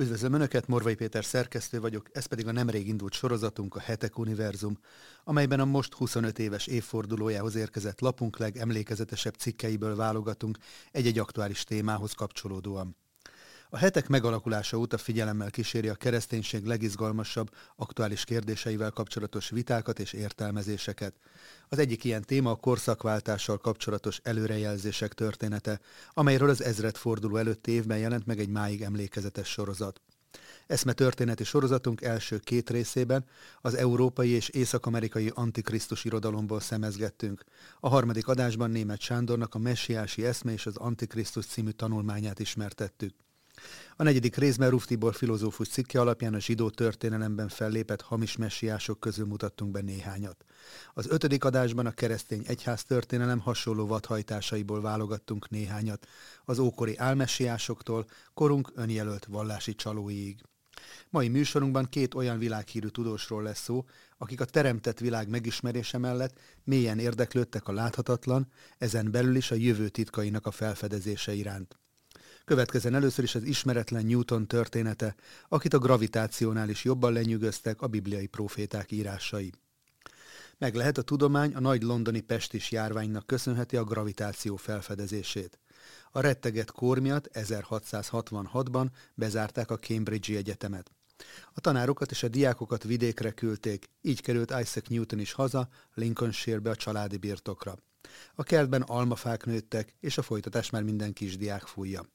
Üdvözlöm Önöket, Morvai Péter szerkesztő vagyok, ez pedig a nemrég indult sorozatunk, a Hetek Univerzum, amelyben a most 25 éves évfordulójához érkezett lapunk legemlékezetesebb cikkeiből válogatunk egy-egy aktuális témához kapcsolódóan. A hetek megalakulása óta figyelemmel kíséri a kereszténység legizgalmasabb, aktuális kérdéseivel kapcsolatos vitákat és értelmezéseket. Az egyik ilyen téma a korszakváltással kapcsolatos előrejelzések története, amelyről az ezred forduló előtti évben jelent meg egy máig emlékezetes sorozat. Eszme történeti sorozatunk első két részében az európai és észak-amerikai antikrisztus irodalomból szemezgettünk. A harmadik adásban német Sándornak a Messiási eszme és az Antikrisztus című tanulmányát ismertettük. A negyedik részben Ruf Tibor filozófus cikke alapján a zsidó történelemben fellépett hamis messiások közül mutattunk be néhányat. Az ötödik adásban a keresztény egyház történelem hasonló vadhajtásaiból válogattunk néhányat, az ókori álmessiásoktól korunk önjelölt vallási csalóiig. Mai műsorunkban két olyan világhírű tudósról lesz szó, akik a teremtett világ megismerése mellett mélyen érdeklődtek a láthatatlan, ezen belül is a jövő titkainak a felfedezése iránt. Következzen először is az ismeretlen Newton története, akit a gravitációnál is jobban lenyűgöztek a bibliai proféták írásai. Meg lehet a tudomány a nagy londoni pestis járványnak köszönheti a gravitáció felfedezését. A retteget kór miatt 1666-ban bezárták a Cambridge Egyetemet. A tanárokat és a diákokat vidékre küldték, így került Isaac Newton is haza, Lincolnshire-be a családi birtokra. A kertben almafák nőttek, és a folytatás már minden kisdiák fújja.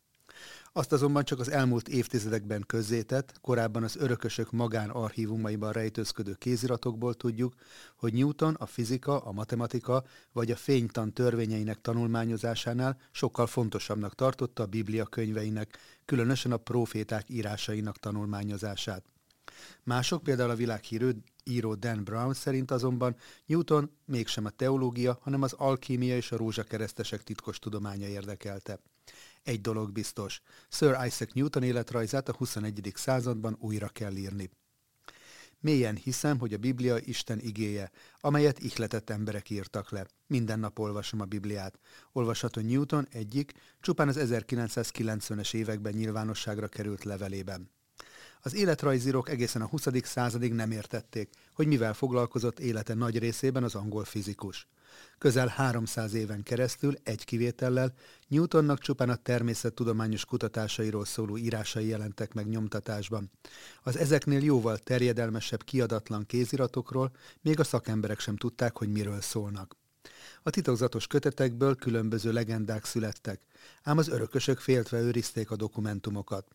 Azt azonban csak az elmúlt évtizedekben közzétett, korábban az örökösök magán archívumaiban rejtőzködő kéziratokból tudjuk, hogy Newton a fizika, a matematika vagy a fénytan törvényeinek tanulmányozásánál sokkal fontosabbnak tartotta a Biblia könyveinek, különösen a proféták írásainak tanulmányozását. Mások, például a világhírű író Dan Brown szerint azonban Newton mégsem a teológia, hanem az alkímia és a rózsakeresztesek titkos tudománya érdekelte. Egy dolog biztos, Sir Isaac Newton életrajzát a 21. században újra kell írni. Mélyen hiszem, hogy a Biblia Isten igéje, amelyet ihletett emberek írtak le. Minden nap olvasom a Bibliát. Olvasható Newton egyik, csupán az 1990-es években nyilvánosságra került levelében. Az életrajzírók egészen a 20. századig nem értették, hogy mivel foglalkozott élete nagy részében az angol fizikus. Közel 300 éven keresztül, egy kivétellel, Newtonnak csupán a természettudományos kutatásairól szóló írásai jelentek meg nyomtatásban. Az ezeknél jóval terjedelmesebb kiadatlan kéziratokról még a szakemberek sem tudták, hogy miről szólnak. A titokzatos kötetekből különböző legendák születtek, ám az örökösök féltve őrizték a dokumentumokat.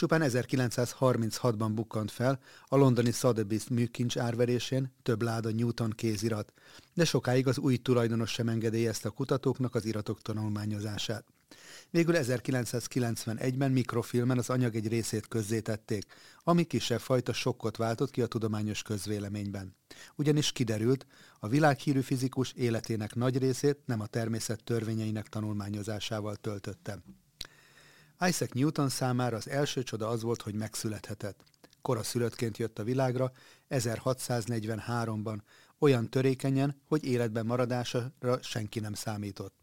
Csupán 1936-ban bukkant fel a londoni Sotheby's műkincs árverésén több láda Newton kézirat, de sokáig az új tulajdonos sem engedélyezte a kutatóknak az iratok tanulmányozását. Végül 1991-ben mikrofilmen az anyag egy részét közzétették, ami kisebb fajta sokkot váltott ki a tudományos közvéleményben. Ugyanis kiderült, a világhírű fizikus életének nagy részét nem a természet törvényeinek tanulmányozásával töltötte. Isaac Newton számára az első csoda az volt, hogy megszülethetett. Kora szülöttként jött a világra, 1643-ban, olyan törékenyen, hogy életben maradására senki nem számított.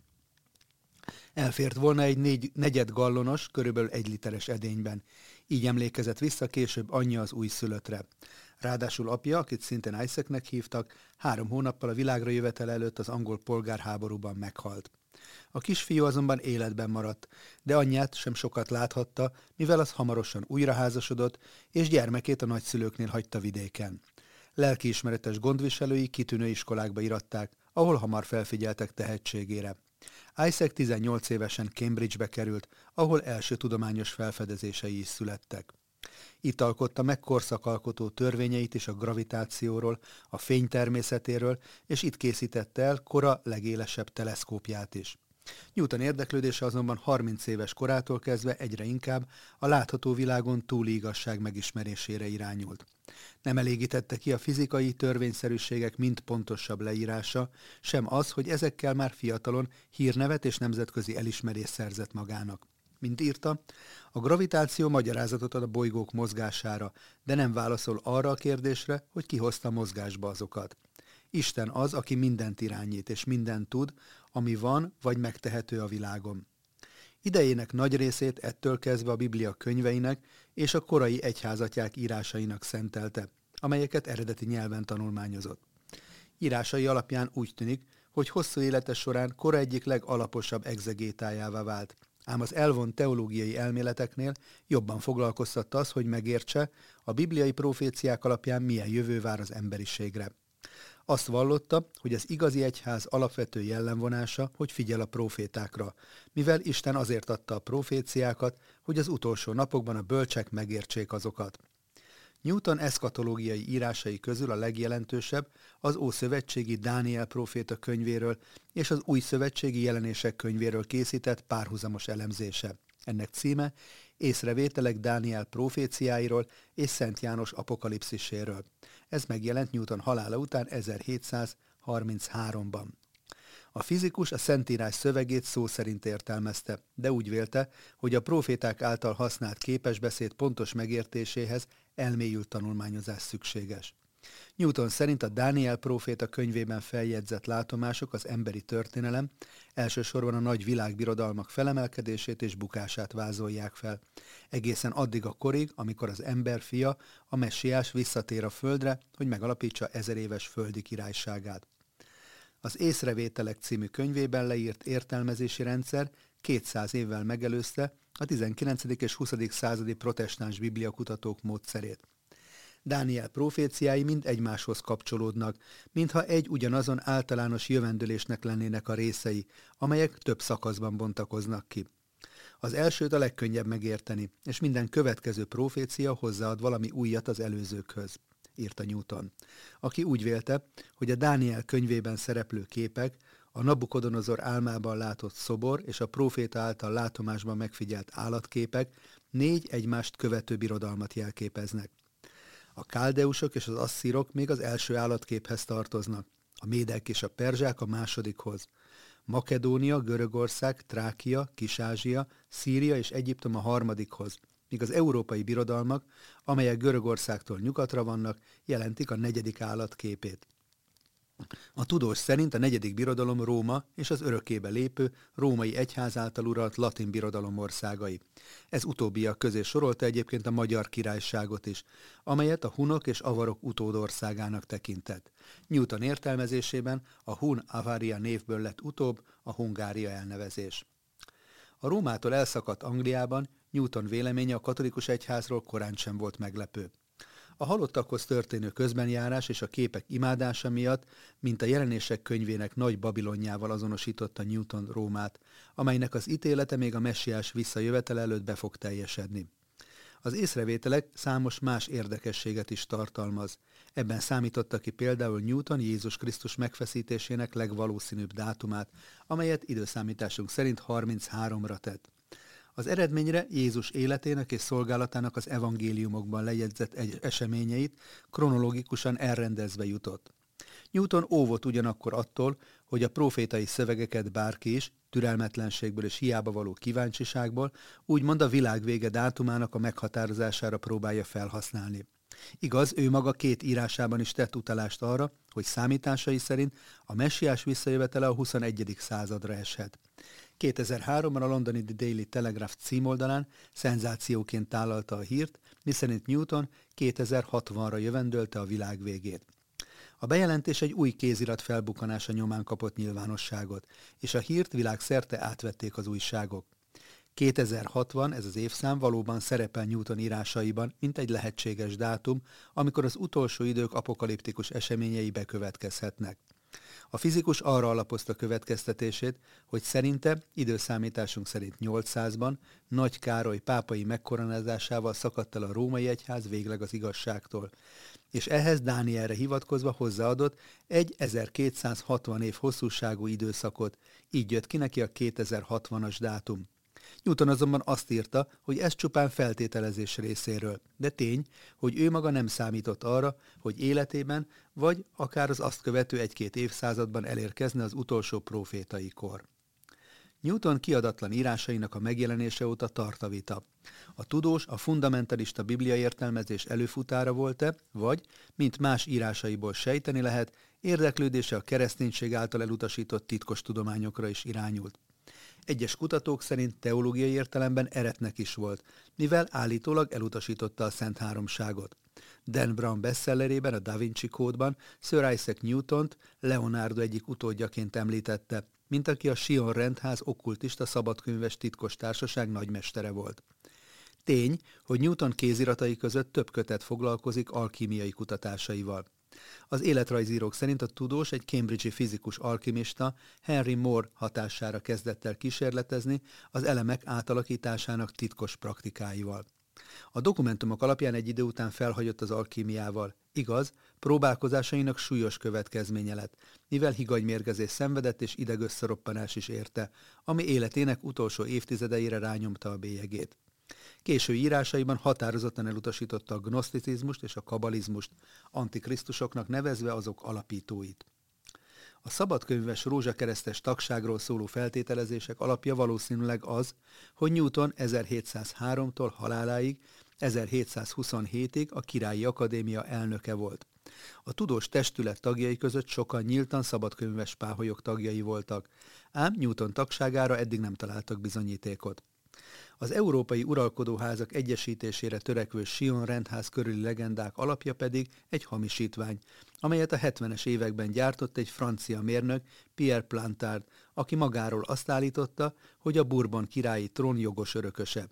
Elfért volna egy négy, negyed gallonos, körülbelül egy literes edényben. Így emlékezett vissza később anyja az újszülöttre. Ráadásul apja, akit szintén Isaacnek hívtak, három hónappal a világra jövetel előtt az angol polgárháborúban meghalt. A kisfiú azonban életben maradt, de anyját sem sokat láthatta, mivel az hamarosan újraházasodott, és gyermekét a nagyszülőknél hagyta vidéken. Lelkiismeretes gondviselői kitűnő iskolákba iratták, ahol hamar felfigyeltek tehetségére. Isaac 18 évesen Cambridgebe került, ahol első tudományos felfedezései is születtek. Itt alkotta meg korszakalkotó törvényeit is a gravitációról, a fény természetéről, és itt készítette el kora legélesebb teleszkópját is. Newton érdeklődése azonban 30 éves korától kezdve egyre inkább a látható világon túli igazság megismerésére irányult. Nem elégítette ki a fizikai törvényszerűségek mind pontosabb leírása, sem az, hogy ezekkel már fiatalon hírnevet és nemzetközi elismerés szerzett magának. Mint írta, a gravitáció magyarázatot ad a bolygók mozgására, de nem válaszol arra a kérdésre, hogy ki hozta mozgásba azokat. Isten az, aki mindent irányít és mindent tud, ami van vagy megtehető a világon. Idejének nagy részét ettől kezdve a Biblia könyveinek és a korai egyházatják írásainak szentelte, amelyeket eredeti nyelven tanulmányozott. Írásai alapján úgy tűnik, hogy hosszú élete során kora egyik legalaposabb egzegétájává vált, ám az elvont teológiai elméleteknél jobban foglalkoztatta az, hogy megértse, a bibliai proféciák alapján milyen jövő vár az emberiségre. Azt vallotta, hogy az igazi egyház alapvető jellemvonása, hogy figyel a profétákra, mivel Isten azért adta a proféciákat, hogy az utolsó napokban a bölcsek megértsék azokat. Newton eszkatológiai írásai közül a legjelentősebb az Ószövetségi Dániel proféta könyvéről és az Új Szövetségi Jelenések könyvéről készített párhuzamos elemzése. Ennek címe Észrevételek Dániel proféciáiról és Szent János apokalipsziséről. Ez megjelent Newton halála után 1733-ban. A fizikus a Szentírás szövegét szó szerint értelmezte, de úgy vélte, hogy a proféták által használt képesbeszéd pontos megértéséhez elmélyült tanulmányozás szükséges. Newton szerint a Dániel próféta könyvében feljegyzett látomások az emberi történelem elsősorban a nagy világbirodalmak felemelkedését és bukását vázolják fel. Egészen addig a korig, amikor az ember fia, a messiás visszatér a földre, hogy megalapítsa ezer éves földi királyságát. Az Észrevételek című könyvében leírt értelmezési rendszer 200 évvel megelőzte a 19. és 20. századi protestáns bibliakutatók módszerét. Dániel proféciái mind egymáshoz kapcsolódnak, mintha egy ugyanazon általános jövendőlésnek lennének a részei, amelyek több szakaszban bontakoznak ki. Az elsőt a legkönnyebb megérteni, és minden következő profécia hozzáad valami újat az előzőkhöz, írta Newton, aki úgy vélte, hogy a Dániel könyvében szereplő képek, a Nabukodonozor álmában látott szobor és a proféta által látomásban megfigyelt állatképek négy egymást követő birodalmat jelképeznek. A káldeusok és az asszírok még az első állatképhez tartoznak, a médek és a perzsák a másodikhoz. Makedónia, Görögország, Trákia, Kisázsia, Szíria és Egyiptom a harmadikhoz, míg az európai birodalmak, amelyek Görögországtól nyugatra vannak, jelentik a negyedik állatképét. A tudós szerint a negyedik birodalom Róma és az örökébe lépő római egyház által uralt latin birodalom országai. Ez utóbbiak közé sorolta egyébként a magyar királyságot is, amelyet a hunok és avarok utódországának tekintett. Newton értelmezésében a hun Avaria névből lett utóbb a Hungária elnevezés. A Rómától elszakadt Angliában Newton véleménye a katolikus egyházról korán sem volt meglepő. A halottakhoz történő közbenjárás és a képek imádása miatt, mint a jelenések könyvének nagy Babilonjával azonosította Newton Rómát, amelynek az ítélete még a messiás visszajövetel előtt be fog teljesedni. Az észrevételek számos más érdekességet is tartalmaz. Ebben számította ki például Newton Jézus Krisztus megfeszítésének legvalószínűbb dátumát, amelyet időszámításunk szerint 33-ra tett. Az eredményre Jézus életének és szolgálatának az evangéliumokban lejegyzett egy eseményeit kronológikusan elrendezve jutott. Newton óvott ugyanakkor attól, hogy a profétai szövegeket bárki is, türelmetlenségből és hiába való kíváncsiságból, úgymond a világ vége dátumának a meghatározására próbálja felhasználni. Igaz, ő maga két írásában is tett utalást arra, hogy számításai szerint a messiás visszajövetele a 21. századra eshet. 2003-ban a londoni The Daily Telegraph címoldalán szenzációként tálalta a hírt, miszerint Newton 2060-ra jövendölte a világ végét. A bejelentés egy új kézirat felbukanása nyomán kapott nyilvánosságot, és a hírt világszerte átvették az újságok. 2060, ez az évszám valóban szerepel Newton írásaiban, mint egy lehetséges dátum, amikor az utolsó idők apokaliptikus eseményei bekövetkezhetnek. A fizikus arra alapozta következtetését, hogy szerinte időszámításunk szerint 800-ban Nagy Károly pápai megkoronázásával szakadt el a római egyház végleg az igazságtól, és ehhez Dánielre hivatkozva hozzáadott egy 1260 év hosszúságú időszakot, így jött ki neki a 2060-as dátum. Newton azonban azt írta, hogy ez csupán feltételezés részéről, de tény, hogy ő maga nem számított arra, hogy életében, vagy akár az azt követő egy-két évszázadban elérkezne az utolsó profétai kor. Newton kiadatlan írásainak a megjelenése óta tart a vita. A tudós a fundamentalista biblia értelmezés előfutára volt-e, vagy, mint más írásaiból sejteni lehet, érdeklődése a kereszténység által elutasított titkos tudományokra is irányult. Egyes kutatók szerint teológiai értelemben eretnek is volt, mivel állítólag elutasította a Szent Háromságot. Dan Brown bestsellerében, a Da Vinci kódban Sir Isaac Newton-t Leonardo egyik utódjaként említette, mint aki a Sion rendház okkultista szabadkönyves titkos társaság nagymestere volt. Tény, hogy Newton kéziratai között több kötet foglalkozik alkímiai kutatásaival. Az életrajzírók szerint a tudós egy cambridge fizikus alkimista Henry Moore hatására kezdett el kísérletezni az elemek átalakításának titkos praktikáival. A dokumentumok alapján egy idő után felhagyott az alkímiával. Igaz, próbálkozásainak súlyos következménye lett, mivel higanymérgezés szenvedett és idegösszeroppanás is érte, ami életének utolsó évtizedeire rányomta a bélyegét. Késő írásaiban határozottan elutasította a gnoszticizmust és a kabalizmust, antikrisztusoknak nevezve azok alapítóit. A szabadkönyves rózsakeresztes tagságról szóló feltételezések alapja valószínűleg az, hogy Newton 1703-tól haláláig 1727-ig a Királyi Akadémia elnöke volt. A tudós testület tagjai között sokan nyíltan szabadkönyves páholyok tagjai voltak, ám Newton tagságára eddig nem találtak bizonyítékot. Az európai uralkodóházak egyesítésére törekvő Sion rendház körüli legendák alapja pedig egy hamisítvány, amelyet a 70-es években gyártott egy francia mérnök, Pierre Plantard, aki magáról azt állította, hogy a Bourbon királyi trón jogos örököse.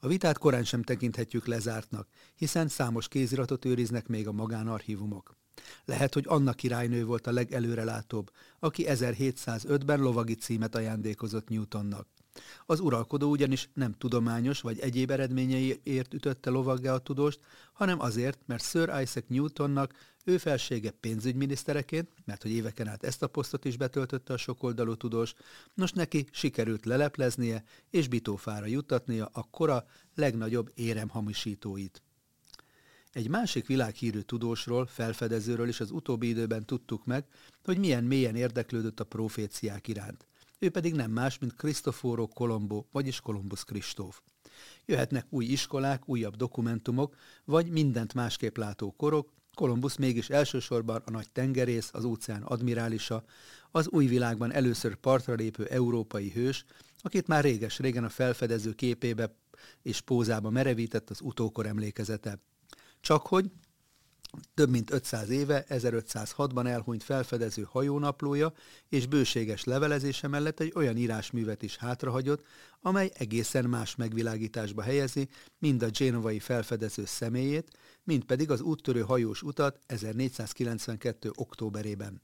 A vitát korán sem tekinthetjük lezártnak, hiszen számos kéziratot őriznek még a magánarchívumok. Lehet, hogy Anna királynő volt a legelőrelátóbb, aki 1705-ben lovagi címet ajándékozott Newtonnak. Az uralkodó ugyanis nem tudományos vagy egyéb eredményeiért ütötte lovaggá a tudóst, hanem azért, mert Sir Isaac Newtonnak ő felsége pénzügyminisztereként, mert hogy éveken át ezt a posztot is betöltötte a sokoldalú tudós, nos neki sikerült lelepleznie és bitófára juttatnia a kora legnagyobb éremhamisítóit. Egy másik világhírű tudósról, felfedezőről is az utóbbi időben tudtuk meg, hogy milyen mélyen érdeklődött a proféciák iránt ő pedig nem más, mint Cristoforo Colombo, vagyis Kolumbusz Kristóf. Jöhetnek új iskolák, újabb dokumentumok, vagy mindent másképp látó korok, Kolumbusz mégis elsősorban a nagy tengerész, az óceán admirálisa, az új világban először partra lépő európai hős, akit már réges-régen a felfedező képébe és pózába merevített az utókor emlékezete. Csak hogy több mint 500 éve, 1506-ban elhunyt felfedező hajónaplója és bőséges levelezése mellett egy olyan írásművet is hátrahagyott, amely egészen más megvilágításba helyezi mind a genovai felfedező személyét, mind pedig az úttörő hajós utat 1492. októberében.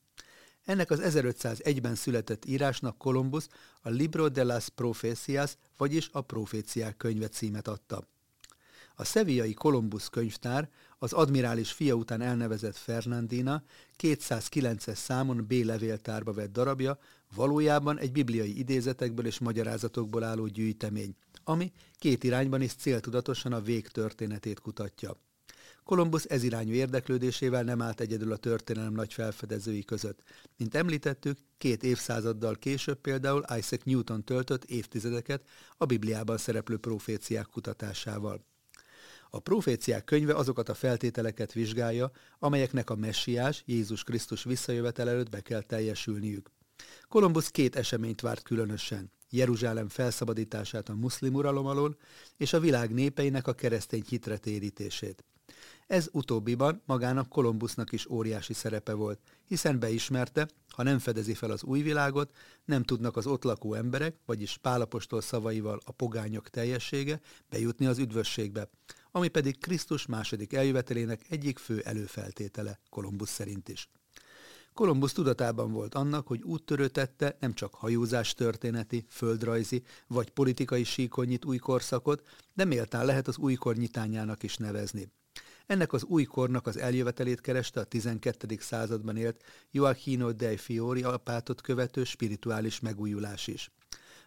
Ennek az 1501-ben született írásnak Kolumbusz a Libro de las Profecias, vagyis a proféciák könyve címet adta. A szeviai Kolumbusz könyvtár az admirális fia után elnevezett Fernandina 209-es számon B levéltárba vett darabja, valójában egy bibliai idézetekből és magyarázatokból álló gyűjtemény, ami két irányban is céltudatosan a vég történetét kutatja. Kolumbusz ezirányú érdeklődésével nem állt egyedül a történelem nagy felfedezői között. Mint említettük, két évszázaddal később például Isaac Newton töltött évtizedeket a Bibliában szereplő proféciák kutatásával. A proféciák könyve azokat a feltételeket vizsgálja, amelyeknek a messiás, Jézus Krisztus visszajövetel előtt be kell teljesülniük. Kolumbusz két eseményt várt különösen. Jeruzsálem felszabadítását a muszlim uralom alól, és a világ népeinek a keresztény hitre térítését. Ez utóbbiban magának Kolumbusznak is óriási szerepe volt, hiszen beismerte, ha nem fedezi fel az új világot, nem tudnak az ott lakó emberek, vagyis Pálapostól szavaival a pogányok teljessége bejutni az üdvösségbe, ami pedig Krisztus második eljövetelének egyik fő előfeltétele, Kolumbusz szerint is. Kolumbusz tudatában volt annak, hogy úttörő tette nem csak hajózás történeti, földrajzi vagy politikai síkon nyit új korszakot, de méltán lehet az újkor nyitányának is nevezni. Ennek az újkornak az eljövetelét kereste a 12. században élt Joachino dei Fiori apátot követő spirituális megújulás is.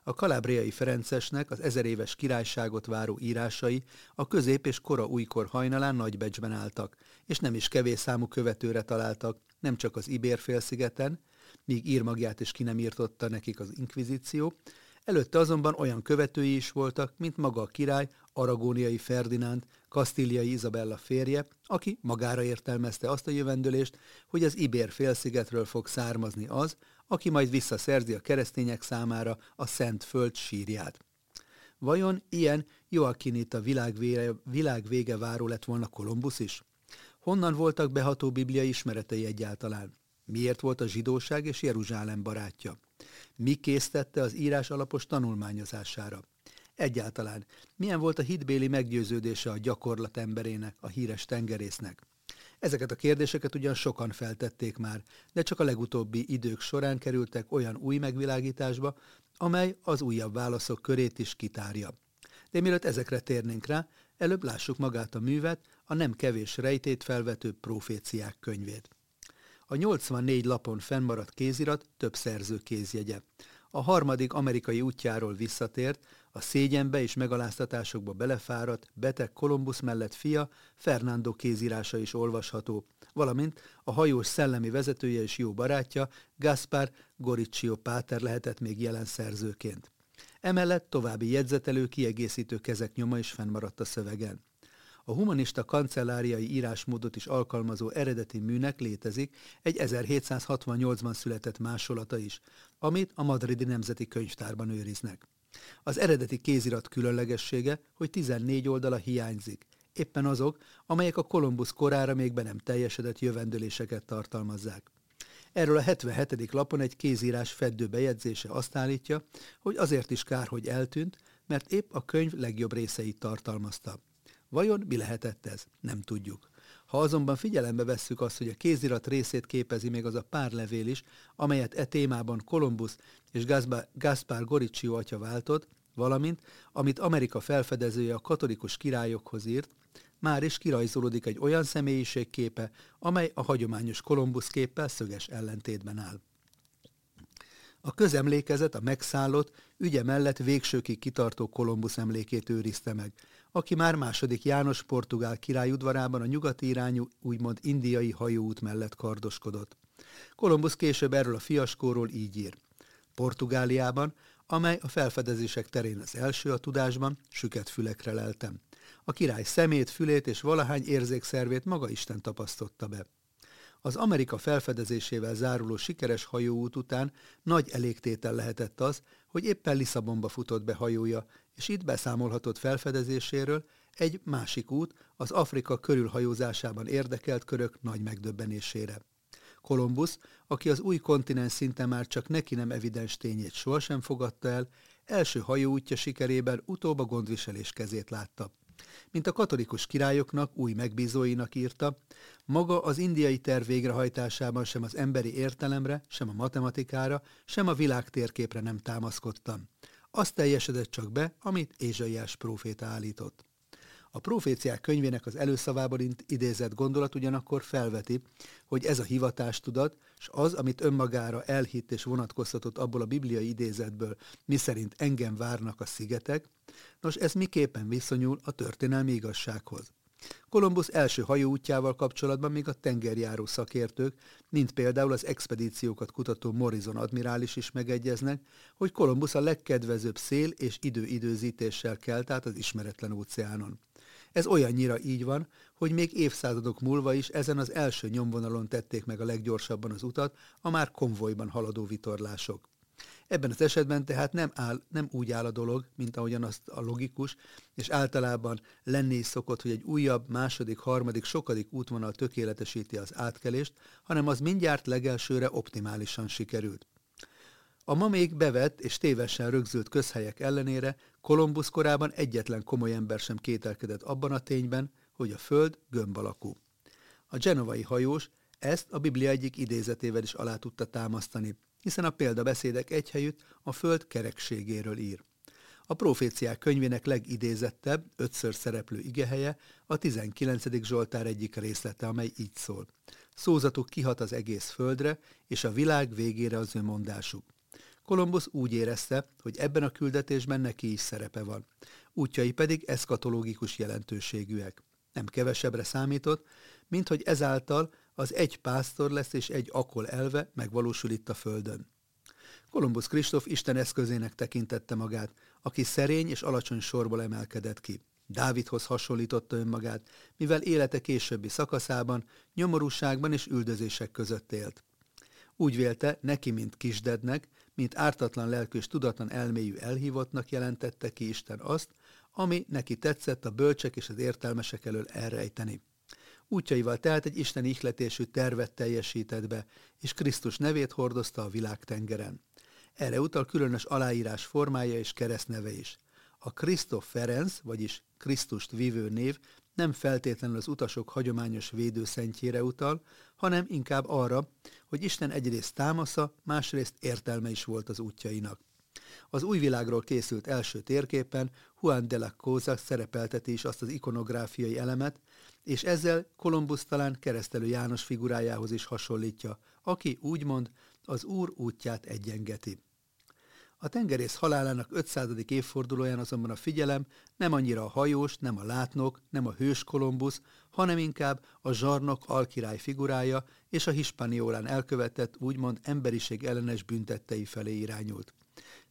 A kalábriai Ferencesnek az ezer éves királyságot váró írásai a közép és kora újkor hajnalán nagybecsben álltak, és nem is kevés számú követőre találtak, nem csak az Ibér-félszigeten, míg írmagját is ki nem írtotta nekik az inkvizíció, előtte azonban olyan követői is voltak, mint maga a király, aragóniai Ferdinánd, kasztíliai Izabella férje, aki magára értelmezte azt a jövendőlést, hogy az Ibér félszigetről fog származni az, aki majd visszaszerzi a keresztények számára a Szent Föld sírját. Vajon ilyen Joakinita világ, világ vége váró lett volna Kolumbusz is? Honnan voltak beható biblia ismeretei egyáltalán? Miért volt a zsidóság és Jeruzsálem barátja? Mi késztette az írás alapos tanulmányozására? Egyáltalán, milyen volt a hitbéli meggyőződése a gyakorlat emberének, a híres tengerésznek? Ezeket a kérdéseket ugyan sokan feltették már, de csak a legutóbbi idők során kerültek olyan új megvilágításba, amely az újabb válaszok körét is kitárja. De mielőtt ezekre térnénk rá, előbb lássuk magát a művet, a nem kevés rejtét felvető proféciák könyvét. A 84 lapon fennmaradt kézirat több szerző kézjegye. A harmadik amerikai útjáról visszatért, a szégyenbe és megaláztatásokba belefáradt, beteg Kolumbusz mellett fia, Fernando kézírása is olvasható, valamint a hajós szellemi vezetője és jó barátja, Gaspar Goriccio Páter lehetett még jelen szerzőként. Emellett további jegyzetelő, kiegészítő kezek nyoma is fennmaradt a szövegen. A humanista kancelláriai írásmódot is alkalmazó eredeti műnek létezik egy 1768-ban született másolata is, amit a Madridi Nemzeti Könyvtárban őriznek. Az eredeti kézirat különlegessége, hogy 14 oldala hiányzik, éppen azok, amelyek a Kolumbusz korára még be nem teljesedett jövendőléseket tartalmazzák. Erről a 77. lapon egy kézírás feddő bejegyzése azt állítja, hogy azért is kár, hogy eltűnt, mert épp a könyv legjobb részeit tartalmazta. Vajon mi lehetett ez? Nem tudjuk. Ha azonban figyelembe vesszük azt, hogy a kézirat részét képezi még az a pár levél is, amelyet e témában Kolumbusz és Gaspar Goriccio atya váltott, valamint amit Amerika felfedezője a katolikus királyokhoz írt, már is kirajzolódik egy olyan személyiségképe, amely a hagyományos Kolumbusz képpel szöges ellentétben áll. A közemlékezet a megszállott, ügye mellett végsőkig kitartó Kolumbusz emlékét őrizte meg, aki már második János portugál király udvarában a nyugati irányú, úgymond indiai hajóút mellett kardoskodott. Kolumbusz később erről a fiaskóról így ír. Portugáliában, amely a felfedezések terén az első a tudásban, süket fülekre leltem. A király szemét, fülét és valahány érzékszervét maga Isten tapasztotta be. Az Amerika felfedezésével záruló sikeres hajóút után nagy elégtétel lehetett az, hogy éppen Lisszabonba futott be hajója, és itt beszámolhatott felfedezéséről egy másik út az Afrika körülhajózásában érdekelt körök nagy megdöbbenésére. Kolumbusz, aki az új kontinens szinte már csak neki nem evidens tényét sohasem fogadta el, első hajóútja sikerében utóbb a gondviselés kezét látta mint a katolikus királyoknak, új megbízóinak írta, maga az indiai terv végrehajtásában sem az emberi értelemre, sem a matematikára, sem a világ térképre nem támaszkodtam. Azt teljesedett csak be, amit Ézsaiás próféta állított. A proféciák könyvének az előszavában idézett gondolat ugyanakkor felveti, hogy ez a hivatástudat, és az, amit önmagára elhitt és vonatkoztatott abból a bibliai idézetből, miszerint engem várnak a szigetek, nos ez miképpen viszonyul a történelmi igazsághoz. Kolumbusz első hajóútjával kapcsolatban még a tengerjáró szakértők, mint például az expedíciókat kutató Morrison admirális is megegyeznek, hogy Kolumbusz a legkedvezőbb szél és időidőzítéssel kelt át az ismeretlen óceánon. Ez olyannyira így van, hogy még évszázadok múlva is ezen az első nyomvonalon tették meg a leggyorsabban az utat a már konvojban haladó vitorlások. Ebben az esetben tehát nem, áll, nem úgy áll a dolog, mint ahogyan azt a logikus, és általában lenni is szokott, hogy egy újabb, második, harmadik, sokadik útvonal tökéletesíti az átkelést, hanem az mindjárt legelsőre optimálisan sikerült. A ma még bevett és tévesen rögzült közhelyek ellenére Kolumbusz korában egyetlen komoly ember sem kételkedett abban a tényben, hogy a föld gömb alakú. A genovai hajós ezt a Biblia egyik idézetével is alá tudta támasztani, hiszen a példabeszédek egy helyütt a föld kerekségéről ír. A proféciák könyvének legidézettebb, ötször szereplő igehelye a 19. Zsoltár egyik részlete, amely így szól. Szózatuk kihat az egész földre, és a világ végére az ő mondásuk. Kolumbusz úgy érezte, hogy ebben a küldetésben neki is szerepe van. Útjai pedig eszkatológikus jelentőségűek. Nem kevesebbre számított, mint hogy ezáltal az egy pásztor lesz és egy akol elve megvalósul itt a földön. Kolumbusz Kristóf Isten eszközének tekintette magát, aki szerény és alacsony sorból emelkedett ki. Dávidhoz hasonlította önmagát, mivel élete későbbi szakaszában nyomorúságban és üldözések között élt. Úgy vélte, neki, mint kisdednek, mint ártatlan lelkű és tudatlan elmélyű elhívottnak jelentette ki Isten azt, ami neki tetszett a bölcsek és az értelmesek elől elrejteni. Útjaival tehát egy isteni ihletésű tervet teljesített be, és Krisztus nevét hordozta a világtengeren. Erre utal különös aláírás formája és keresztneve is. A Krisztof Ferenc, vagyis Krisztust vívő név nem feltétlenül az utasok hagyományos védőszentjére utal, hanem inkább arra, hogy Isten egyrészt támasza, másrészt értelme is volt az útjainak. Az új világról készült első térképen Juan de la Cosa szerepelteti is azt az ikonográfiai elemet, és ezzel Kolumbusz talán keresztelő János figurájához is hasonlítja, aki úgymond az Úr útját egyengeti. A tengerész halálának 500. évfordulóján azonban a figyelem nem annyira a hajós, nem a látnok, nem a hős Kolumbusz, hanem inkább a zsarnok alkirály figurája és a Hispaniolán elkövetett úgymond emberiség ellenes büntettei felé irányult.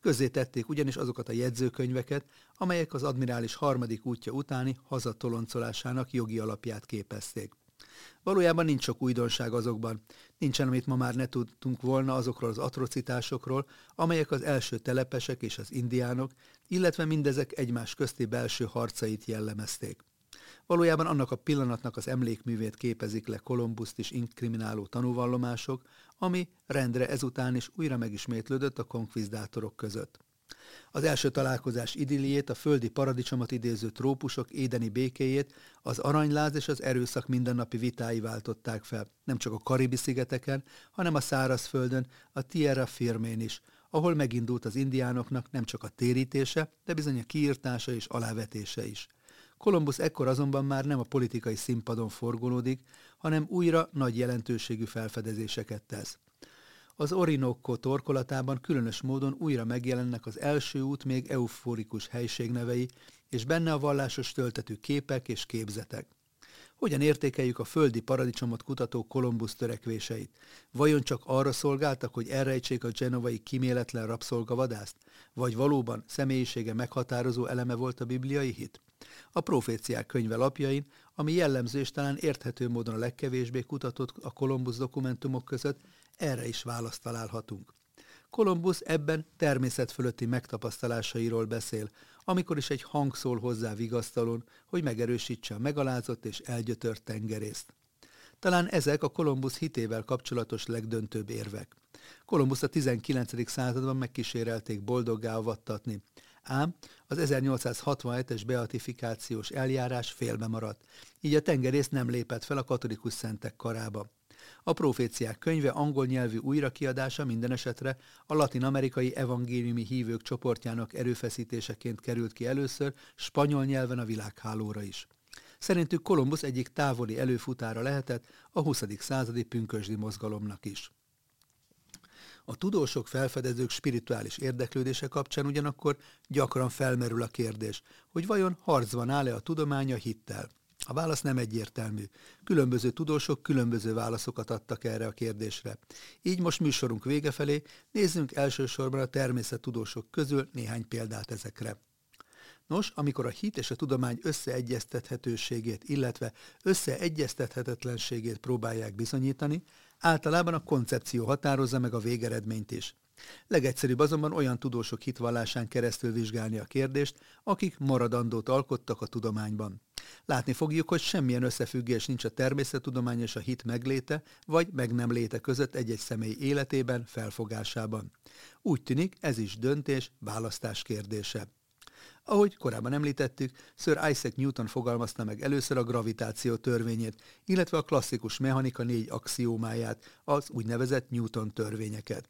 Közzé tették ugyanis azokat a jegyzőkönyveket, amelyek az admirális harmadik útja utáni hazatoloncolásának jogi alapját képezték. Valójában nincs sok újdonság azokban. Nincsen, amit ma már ne tudtunk volna azokról az atrocitásokról, amelyek az első telepesek és az indiánok, illetve mindezek egymás közti belső harcait jellemezték. Valójában annak a pillanatnak az emlékművét képezik le Kolumbuszt is inkrimináló tanúvallomások, ami rendre ezután is újra megismétlődött a konkvizdátorok között. Az első találkozás idilliét, a földi paradicsomot idéző trópusok édeni békéjét, az aranyláz és az erőszak mindennapi vitái váltották fel, nem csak a Karibi-szigeteken, hanem a szárazföldön, a Tierra Firmén is, ahol megindult az indiánoknak nem csak a térítése, de bizony a kiirtása és alávetése is. Kolumbusz ekkor azonban már nem a politikai színpadon forgolódik, hanem újra nagy jelentőségű felfedezéseket tesz. Az Orinoco torkolatában különös módon újra megjelennek az első út még euforikus helységnevei, és benne a vallásos töltetű képek és képzetek. Hogyan értékeljük a földi paradicsomot kutató Kolumbusz törekvéseit? Vajon csak arra szolgáltak, hogy elrejtsék a genovai kiméletlen rabszolgavadászt? Vagy valóban személyisége meghatározó eleme volt a bibliai hit? A proféciák könyve lapjain, ami jellemző és talán érthető módon a legkevésbé kutatott a Kolumbusz dokumentumok között, erre is választ találhatunk. Kolumbusz ebben természet fölötti megtapasztalásairól beszél, amikor is egy hang szól hozzá vigasztalon, hogy megerősítse a megalázott és elgyötört tengerészt. Talán ezek a Kolumbusz hitével kapcsolatos legdöntőbb érvek. Kolumbusz a 19. században megkísérelték boldoggá avattatni, ám az 1867-es beatifikációs eljárás félbe maradt, így a tengerész nem lépett fel a katolikus szentek karába. A proféciák könyve angol nyelvű újrakiadása minden esetre a latin-amerikai evangéliumi hívők csoportjának erőfeszítéseként került ki először spanyol nyelven a világhálóra is. Szerintük Kolumbusz egyik távoli előfutára lehetett a 20. századi pünkösdi mozgalomnak is. A tudósok, felfedezők spirituális érdeklődése kapcsán ugyanakkor gyakran felmerül a kérdés, hogy vajon harcban áll-e a tudománya hittel. A válasz nem egyértelmű. Különböző tudósok különböző válaszokat adtak erre a kérdésre. Így most műsorunk vége felé nézzünk elsősorban a természettudósok közül néhány példát ezekre. Nos, amikor a hit és a tudomány összeegyeztethetőségét, illetve összeegyeztethetetlenségét próbálják bizonyítani, általában a koncepció határozza meg a végeredményt is. Legegyszerűbb azonban olyan tudósok hitvallásán keresztül vizsgálni a kérdést, akik maradandót alkottak a tudományban. Látni fogjuk, hogy semmilyen összefüggés nincs a természettudomány és a hit megléte, vagy meg nem léte között egy-egy személy életében, felfogásában. Úgy tűnik, ez is döntés, választás kérdése. Ahogy korábban említettük, Sir Isaac Newton fogalmazta meg először a gravitáció törvényét, illetve a klasszikus mechanika négy axiómáját, az úgynevezett Newton törvényeket.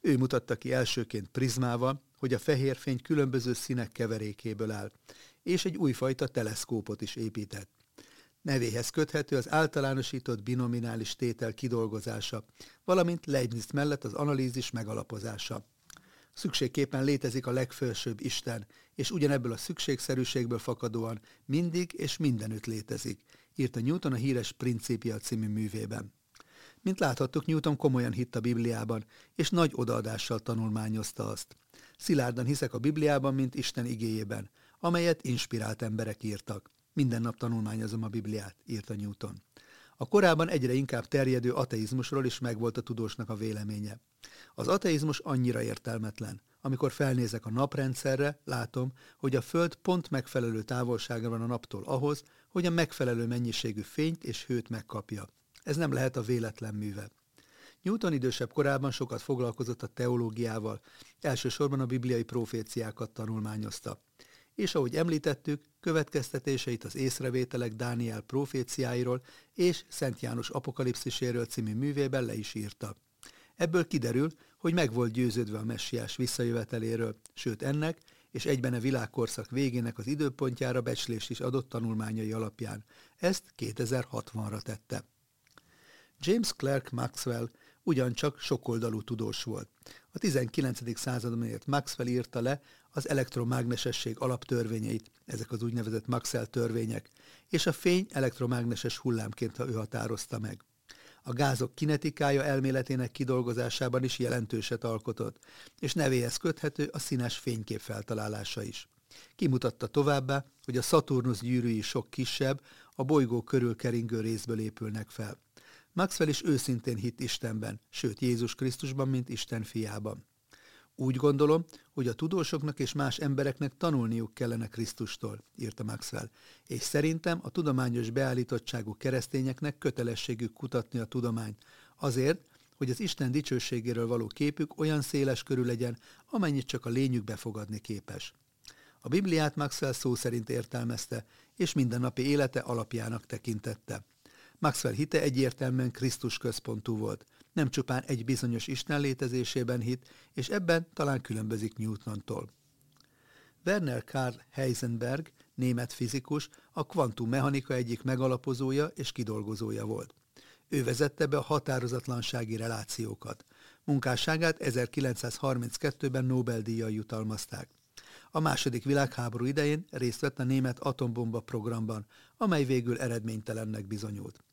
Ő mutatta ki elsőként prizmával, hogy a fehér fény különböző színek keverékéből áll, és egy újfajta teleszkópot is épített. Nevéhez köthető az általánosított binominális tétel kidolgozása, valamint Leibniz mellett az analízis megalapozása. Szükségképpen létezik a legfelsőbb Isten, és ugyanebből a szükségszerűségből fakadóan mindig és mindenütt létezik, írta Newton a híres Principia című művében. Mint láthattuk, Newton komolyan hitt a Bibliában, és nagy odaadással tanulmányozta azt. Szilárdan hiszek a Bibliában, mint Isten igéjében, amelyet inspirált emberek írtak. Minden nap tanulmányozom a Bibliát, írta Newton. A korábban egyre inkább terjedő ateizmusról is megvolt a tudósnak a véleménye. Az ateizmus annyira értelmetlen. Amikor felnézek a naprendszerre, látom, hogy a Föld pont megfelelő távolságra van a naptól ahhoz, hogy a megfelelő mennyiségű fényt és hőt megkapja. Ez nem lehet a véletlen műve. Newton idősebb korában sokat foglalkozott a teológiával, elsősorban a bibliai proféciákat tanulmányozta. És ahogy említettük, következtetéseit az észrevételek Dániel proféciáiról és Szent János apokalipsziséről című művében le is írta. Ebből kiderül, hogy meg volt győződve a messiás visszajöveteléről, sőt ennek és egyben a világkorszak végének az időpontjára becslést is adott tanulmányai alapján. Ezt 2060-ra tette. James Clerk Maxwell ugyancsak sokoldalú tudós volt. A 19. században élt Maxwell írta le az elektromágnesesség alaptörvényeit, ezek az úgynevezett Maxwell törvények, és a fény elektromágneses hullámként ő határozta meg. A gázok kinetikája elméletének kidolgozásában is jelentőset alkotott, és nevéhez köthető a színes fénykép feltalálása is. Kimutatta továbbá, hogy a Szaturnusz gyűrűi sok kisebb, a bolygó körül keringő részből épülnek fel. Maxwell is őszintén hitt Istenben, sőt Jézus Krisztusban, mint Isten fiában. Úgy gondolom, hogy a tudósoknak és más embereknek tanulniuk kellene Krisztustól, írta Maxwell, és szerintem a tudományos beállítottságú keresztényeknek kötelességük kutatni a tudományt, azért, hogy az Isten dicsőségéről való képük olyan széles körül legyen, amennyit csak a lényük befogadni képes. A Bibliát Maxwell szó szerint értelmezte, és mindennapi élete alapjának tekintette. Maxwell hite egyértelműen Krisztus központú volt. Nem csupán egy bizonyos Isten létezésében hit, és ebben talán különbözik Newtontól. Werner Karl Heisenberg, német fizikus, a kvantummechanika egyik megalapozója és kidolgozója volt. Ő vezette be a határozatlansági relációkat. Munkásságát 1932-ben Nobel-díjjal jutalmazták. A második világháború idején részt vett a német atombomba programban, amely végül eredménytelennek bizonyult.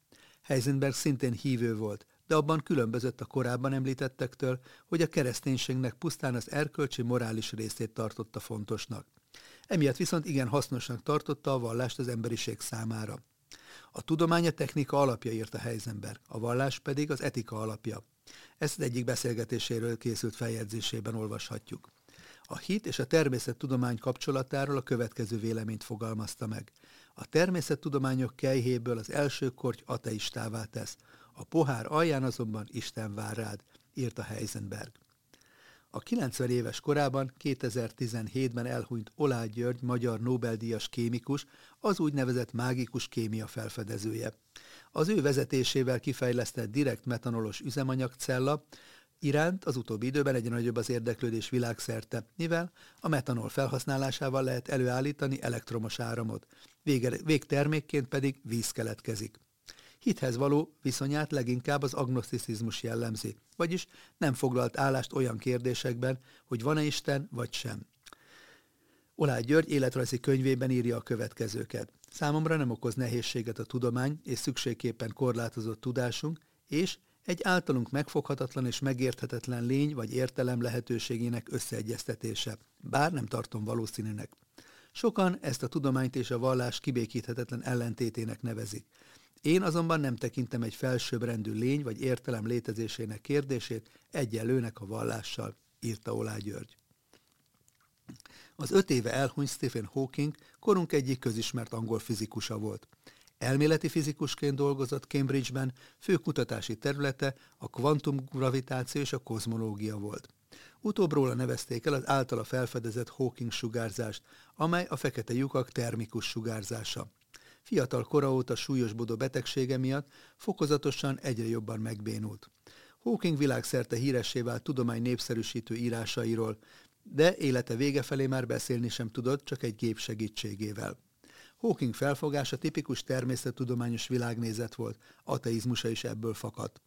Heisenberg szintén hívő volt, de abban különbözött a korábban említettektől, hogy a kereszténységnek pusztán az erkölcsi morális részét tartotta fontosnak. Emiatt viszont igen hasznosnak tartotta a vallást az emberiség számára. A tudomány a technika alapja írta Heisenberg, a vallás pedig az etika alapja. Ezt egyik beszélgetéséről készült feljegyzésében olvashatjuk. A hit és a természettudomány kapcsolatáról a következő véleményt fogalmazta meg. A természettudományok kejhéből az első korty ateistává tesz, a pohár alján azonban Isten vár rád, írta Heisenberg. A 90 éves korában 2017-ben elhunyt Olá György, magyar Nobel-díjas kémikus, az úgynevezett mágikus kémia felfedezője. Az ő vezetésével kifejlesztett direkt metanolos üzemanyagcella iránt az utóbbi időben egyre nagyobb az érdeklődés világszerte, mivel a metanol felhasználásával lehet előállítani elektromos áramot, végtermékként pedig víz keletkezik. Hithez való viszonyát leginkább az agnoszticizmus jellemzi, vagyis nem foglalt állást olyan kérdésekben, hogy van-e Isten vagy sem. Olá György életrajzi könyvében írja a következőket. Számomra nem okoz nehézséget a tudomány és szükségképpen korlátozott tudásunk, és egy általunk megfoghatatlan és megérthetetlen lény vagy értelem lehetőségének összeegyeztetése, bár nem tartom valószínűnek. Sokan ezt a tudományt és a vallás kibékíthetetlen ellentétének nevezik. Én azonban nem tekintem egy felsőbbrendű lény vagy értelem létezésének kérdését egyenlőnek a vallással, írta Olá György. Az öt éve elhunyt Stephen Hawking korunk egyik közismert angol fizikusa volt. Elméleti fizikusként dolgozott Cambridgeben, fő kutatási területe a kvantumgravitáció és a kozmológia volt. Utóbb róla nevezték el az általa felfedezett Hawking sugárzást, amely a fekete lyukak termikus sugárzása. Fiatal kora óta súlyosbodó betegsége miatt fokozatosan egyre jobban megbénult. Hawking világszerte híressé vált tudomány népszerűsítő írásairól, de élete vége felé már beszélni sem tudott, csak egy gép segítségével. Hawking felfogása tipikus természettudományos világnézet volt, ateizmusa is ebből fakadt.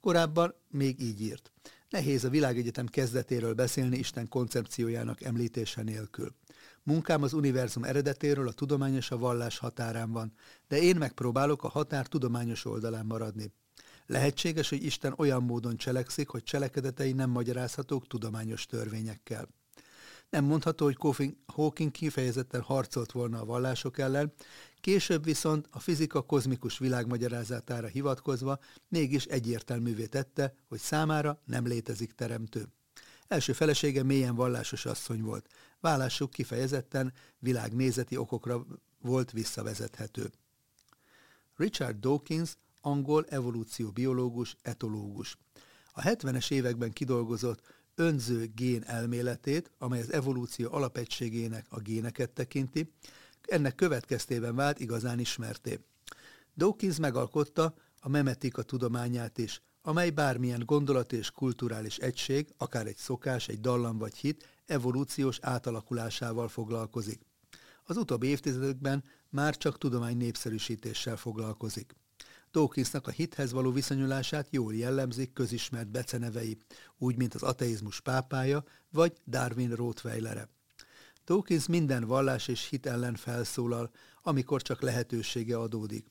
Korábban még így írt. Nehéz a világegyetem kezdetéről beszélni Isten koncepciójának említése nélkül. Munkám az univerzum eredetéről a tudomány és a vallás határán van, de én megpróbálok a határ tudományos oldalán maradni. Lehetséges, hogy Isten olyan módon cselekszik, hogy cselekedetei nem magyarázhatók tudományos törvényekkel. Nem mondható, hogy Hawking kifejezetten harcolt volna a vallások ellen, később viszont a fizika kozmikus világmagyarázatára hivatkozva mégis egyértelművé tette, hogy számára nem létezik teremtő. Első felesége mélyen vallásos asszony volt. Vállásuk kifejezetten világnézeti okokra volt visszavezethető. Richard Dawkins, angol evolúcióbiológus, etológus. A 70-es években kidolgozott önző gén elméletét, amely az evolúció alapegységének a géneket tekinti, ennek következtében vált igazán ismerté. Dawkins megalkotta a memetika tudományát is, amely bármilyen gondolat és kulturális egység, akár egy szokás, egy dallam vagy hit, evolúciós átalakulásával foglalkozik. Az utóbbi évtizedekben már csak tudomány népszerűsítéssel foglalkozik. Dawkinsnak a hithez való viszonyulását jól jellemzik közismert becenevei, úgy, mint az ateizmus pápája vagy Darwin Rottweilere. Dawkins minden vallás és hit ellen felszólal, amikor csak lehetősége adódik.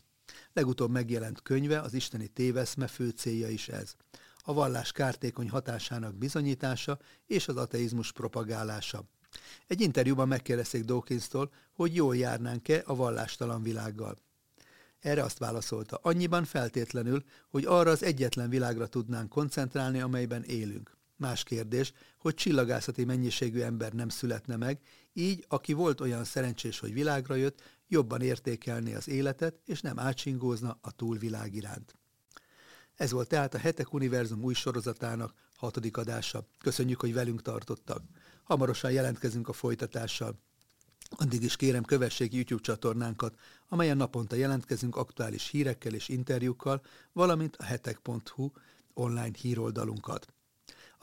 Legutóbb megjelent könyve, az isteni téveszme fő célja is ez. A vallás kártékony hatásának bizonyítása és az ateizmus propagálása. Egy interjúban megkérdezték Dawkins-tól, hogy jól járnánk-e a vallástalan világgal. Erre azt válaszolta, annyiban feltétlenül, hogy arra az egyetlen világra tudnánk koncentrálni, amelyben élünk. Más kérdés, hogy csillagászati mennyiségű ember nem születne meg, így aki volt olyan szerencsés, hogy világra jött, jobban értékelné az életet, és nem átsingózna a túlvilág iránt. Ez volt tehát a Hetek Univerzum új sorozatának hatodik adása. Köszönjük, hogy velünk tartottak. Hamarosan jelentkezünk a folytatással. Addig is kérem kövessék YouTube csatornánkat, amelyen naponta jelentkezünk aktuális hírekkel és interjúkkal, valamint a hetek.hu online híroldalunkat.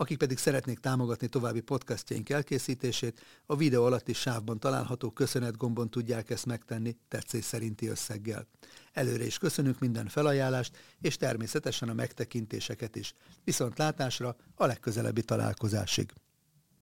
Akik pedig szeretnék támogatni további podcastjaink elkészítését, a videó alatti sávban található köszönetgombon tudják ezt megtenni tetszés szerinti összeggel. Előre is köszönünk minden felajánlást, és természetesen a megtekintéseket is. Viszont látásra a legközelebbi találkozásig.